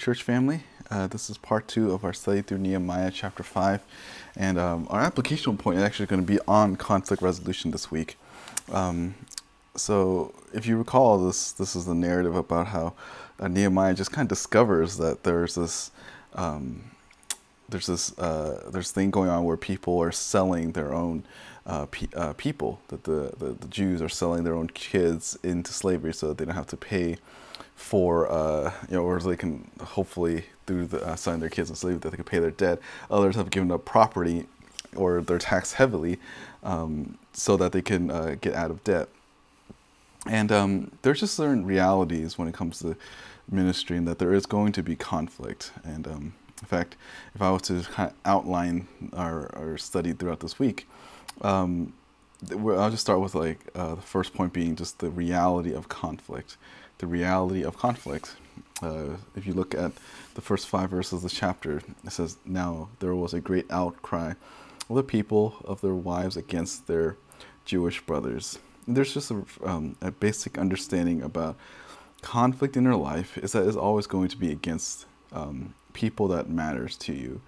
Church family. Uh, this is part two of our study through Nehemiah chapter 5. And um, our application point is actually going to be on conflict resolution this week. Um, so, if you recall, this, this is the narrative about how uh, Nehemiah just kind of discovers that there's this. Um, there's this uh, there's thing going on where people are selling their own uh, pe- uh, people that the, the, the Jews are selling their own kids into slavery so that they don't have to pay for uh, you know, or they can hopefully through the, uh, selling their kids in slavery that they can pay their debt. Others have given up property or they're taxed heavily um, so that they can uh, get out of debt. And um, there's just certain realities when it comes to ministry, and that there is going to be conflict. And um, in fact, if I was to kind of outline our, our study throughout this week, um, I'll just start with like uh, the first point being just the reality of conflict the reality of conflict. Uh, if you look at the first five verses of the chapter, it says, Now there was a great outcry of the people of their wives against their Jewish brothers. And there's just a, um, a, basic understanding about conflict in your life is that it's always going to be against um, people that matters to you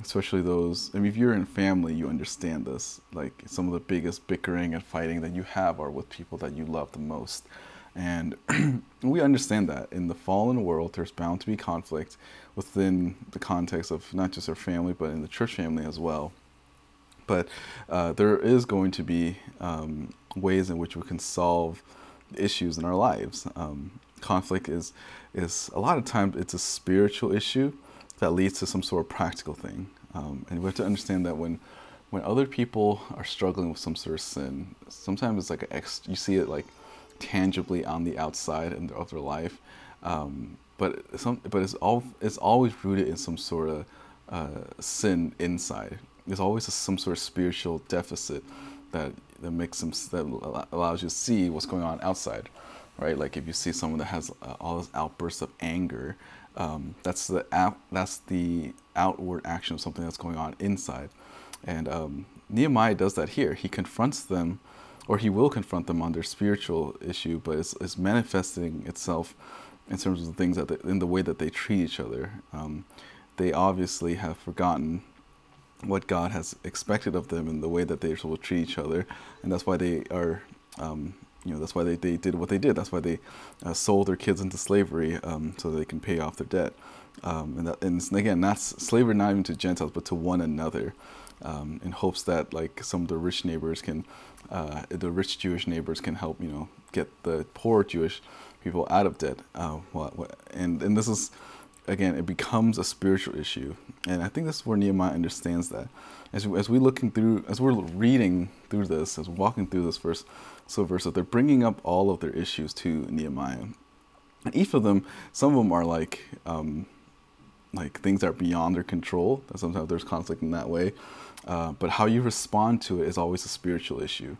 especially those I mean if you're in family you understand this like some of the biggest bickering and fighting that you have are with people that you love the most and we understand that in the fallen world, there's bound to be conflict within the context of not just our family, but in the church family as well. But uh, there is going to be um, ways in which we can solve issues in our lives. Um, conflict is is a lot of times it's a spiritual issue that leads to some sort of practical thing, um, and we have to understand that when when other people are struggling with some sort of sin, sometimes it's like an ex- you see it like tangibly on the outside of their life, um, but some but it's all it's always rooted in some sort of uh, sin inside. There's always a, some sort of spiritual deficit that that makes them that allows you to see what's going on outside, right? Like if you see someone that has uh, all this outbursts of anger, um, that's the that's the outward action of something that's going on inside, and um, Nehemiah does that here. He confronts them or he will confront them on their spiritual issue, but it's, it's manifesting itself in terms of the things that they, in the way that they treat each other. Um, they obviously have forgotten what God has expected of them in the way that they will treat each other, and that's why they are, um, you know, that's why they, they did what they did. That's why they uh, sold their kids into slavery um, so they can pay off their debt. Um, and, that, and again, that's slavery not even to Gentiles, but to one another um, in hopes that like some of the rich neighbors can, uh, the rich Jewish neighbors can help you know get the poor Jewish people out of debt. Uh, and and this is again it becomes a spiritual issue, and I think this is where Nehemiah understands that. As as we looking through as we're reading through this, as walking through this verse, so verse they're bringing up all of their issues to Nehemiah. And each of them, some of them are like. Um, like things that are beyond their control. Sometimes there's conflict in that way. Uh, but how you respond to it is always a spiritual issue.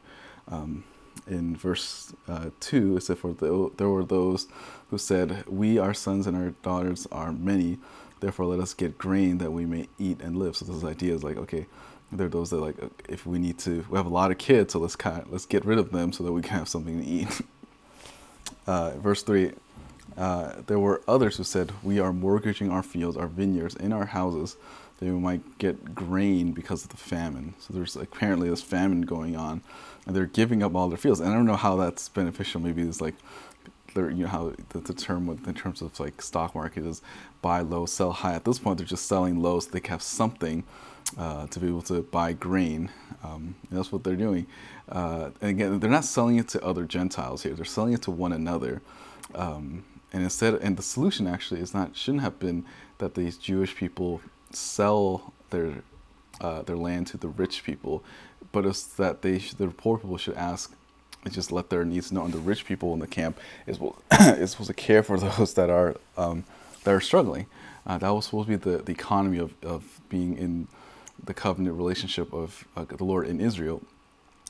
Um, in verse uh, 2, it said, For the, there were those who said, We, our sons and our daughters, are many, therefore let us get grain that we may eat and live. So this idea is like, okay, there are those that like, if we need to, we have a lot of kids, so let's kind let's get rid of them so that we can have something to eat. Uh, verse 3, uh, there were others who said, We are mortgaging our fields, our vineyards, and our houses they might get grain because of the famine. So there's apparently this famine going on, and they're giving up all their fields. And I don't know how that's beneficial. Maybe it's like, you know how the, the term with, in terms of like stock market is buy low, sell high. At this point, they're just selling low so they have something uh, to be able to buy grain. Um, that's what they're doing. Uh, and again, they're not selling it to other Gentiles here. They're selling it to one another. Um, and instead, and the solution actually is not shouldn't have been that these Jewish people sell their uh, their land to the rich people, but it's that they the poor people should ask just let their needs known. The rich people in the camp is is supposed to care for those that are um, that are struggling. Uh, that was supposed to be the, the economy of, of being in the covenant relationship of uh, the Lord in Israel.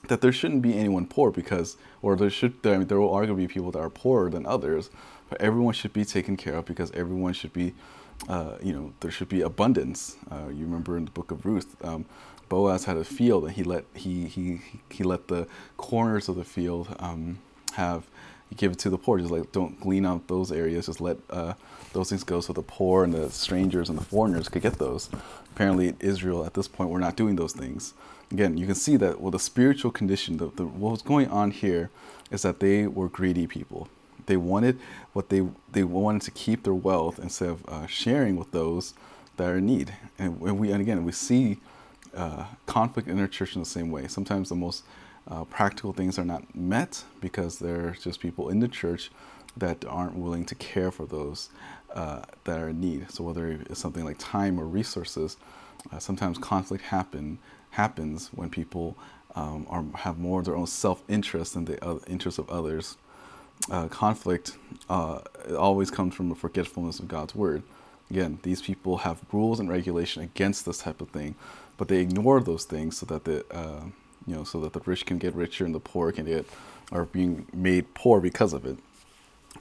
That there shouldn't be anyone poor because, or there should, I mean, there will arguably be people that are poorer than others, but everyone should be taken care of because everyone should be uh, you know, there should be abundance. Uh, you remember in the book of Ruth, um, Boaz had a field, and he let he he he let the corners of the field um, have, give it to the poor. Just like don't glean out those areas. Just let uh, those things go so the poor and the strangers and the foreigners could get those. Apparently, Israel at this point we're not doing those things. Again, you can see that well, the spiritual condition, the, the, what was going on here, is that they were greedy people. They wanted what they they wanted to keep their wealth instead of uh, sharing with those that are in need. And, we and again we see uh, conflict in our church in the same way. Sometimes the most uh, practical things are not met because there's just people in the church that aren't willing to care for those uh, that are in need. So whether it's something like time or resources, uh, sometimes conflict happen happens when people um, are, have more of their own self-interest than the other, interest of others. Uh, conflict always comes from a forgetfulness of God's word. Again, these people have rules and regulation against this type of thing, but they ignore those things so that the uh, you know so that the rich can get richer and the poor can get are being made poor because of it.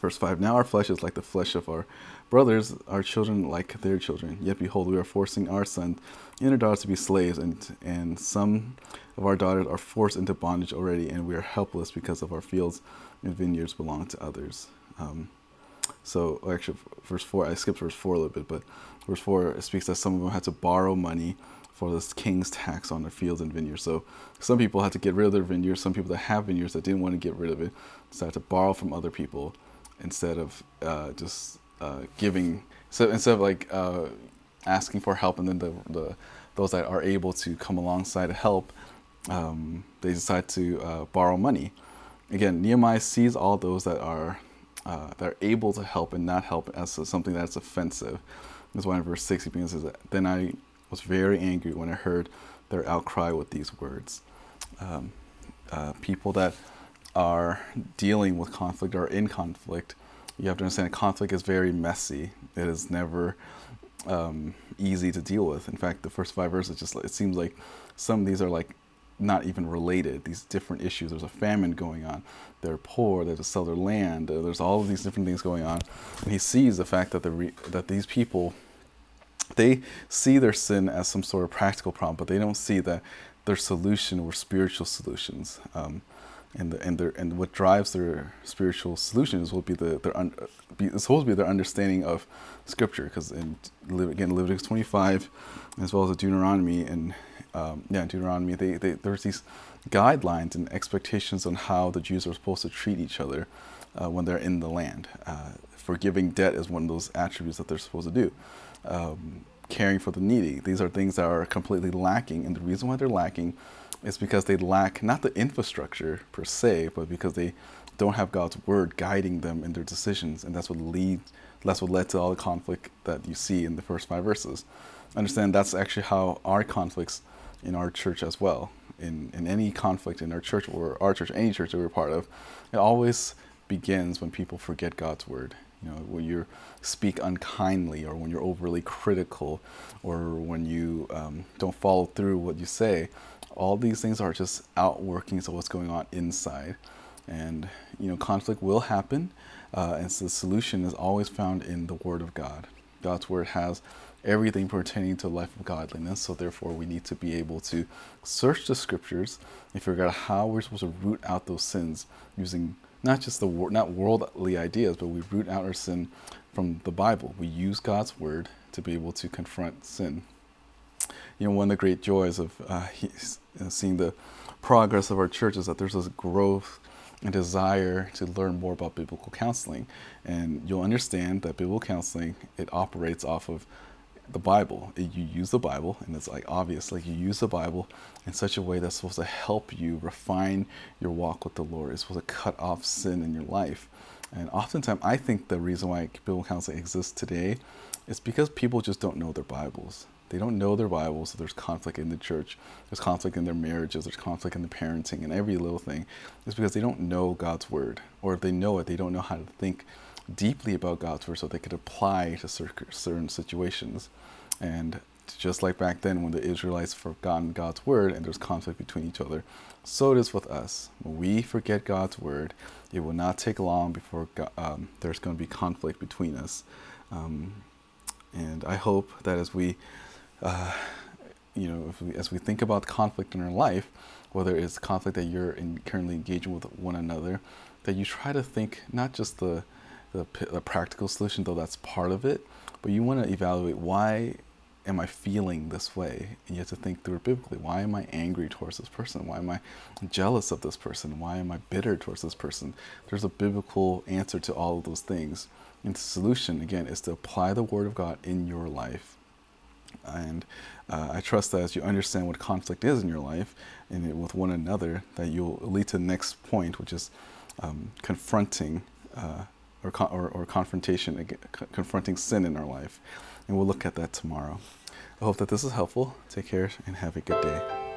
Verse 5 Now our flesh is like the flesh of our brothers, our children like their children. Yet behold, we are forcing our sons and our daughters to be slaves, and, and some of our daughters are forced into bondage already, and we are helpless because of our fields and vineyards belong to others. Um, so, actually, verse 4, I skipped verse 4 a little bit, but verse 4 speaks that some of them had to borrow money for this king's tax on their fields and vineyards. So, some people had to get rid of their vineyards. Some people that have vineyards that didn't want to get rid of it decided to borrow from other people instead of uh, just uh, giving. So instead of like uh, asking for help, and then the, the those that are able to come alongside to help, um, they decide to uh, borrow money. Again, Nehemiah sees all those that are uh, that are able to help and not help as something that's offensive. That's why in verse six he begins says, "Then I was very angry when I heard their outcry with these words." Um, uh, people that are dealing with conflict or in conflict, you have to understand conflict is very messy. It is never um, easy to deal with. In fact, the first five verses just it seems like some of these are like not even related. These different issues. There's a famine going on. They're poor. They have to sell their land. There's all of these different things going on. And he sees the fact that the re- that these people they see their sin as some sort of practical problem, but they don't see that their solution were spiritual solutions. Um, and the, and their and what drives their spiritual solutions will be the their un, be, it's supposed to be their understanding of scripture because in again Leviticus 25 as well as Deuteronomy and um, yeah Deuteronomy they, they there's these guidelines and expectations on how the Jews are supposed to treat each other uh, when they're in the land. Uh, forgiving debt is one of those attributes that they're supposed to do. Um, caring for the needy. These are things that are completely lacking, and the reason why they're lacking is because they lack not the infrastructure per se, but because they don't have God's word guiding them in their decisions, and that's what leads. That's what led to all the conflict that you see in the first five verses. Understand that's actually how our conflicts in our church as well. In in any conflict in our church or our church, any church that we're part of, it always begins when people forget God's word. You know, when you speak unkindly, or when you're overly critical, or when you um, don't follow through what you say all these things are just outworkings of what's going on inside. And, you know, conflict will happen. Uh, and so the solution is always found in the Word of God. God's Word has everything pertaining to life of godliness. So therefore, we need to be able to search the Scriptures and figure out how we're supposed to root out those sins using not just the not worldly ideas, but we root out our sin from the Bible. We use God's Word to be able to confront sin you know, one of the great joys of uh, seeing the progress of our church is that there's this growth and desire to learn more about biblical counseling. And you'll understand that biblical counseling, it operates off of the Bible. You use the Bible, and it's like obvious, like you use the Bible in such a way that's supposed to help you refine your walk with the Lord. It's supposed to cut off sin in your life. And oftentimes, I think the reason why biblical counseling exists today is because people just don't know their Bibles. They don't know their Bibles, so there's conflict in the church. There's conflict in their marriages. There's conflict in the parenting and every little thing. It's because they don't know God's word, or if they know it, they don't know how to think deeply about God's word so they could apply to certain situations. And just like back then when the Israelites forgotten God's word and there's conflict between each other, so it is with us. When we forget God's word, it will not take long before God, um, there's going to be conflict between us. Um, and I hope that as we uh, you know, we, as we think about conflict in our life, whether it's conflict that you're in, currently engaging with one another, that you try to think not just the, the, the practical solution, though that's part of it, but you want to evaluate why am I feeling this way? And you have to think through it biblically. Why am I angry towards this person? Why am I jealous of this person? Why am I bitter towards this person? There's a biblical answer to all of those things. And the solution, again, is to apply the Word of God in your life. And uh, I trust that as you understand what conflict is in your life and with one another, that you'll lead to the next point, which is um, confronting uh, or, or, or, confrontation, confronting sin in our life. And we'll look at that tomorrow. I hope that this is helpful. Take care and have a good day.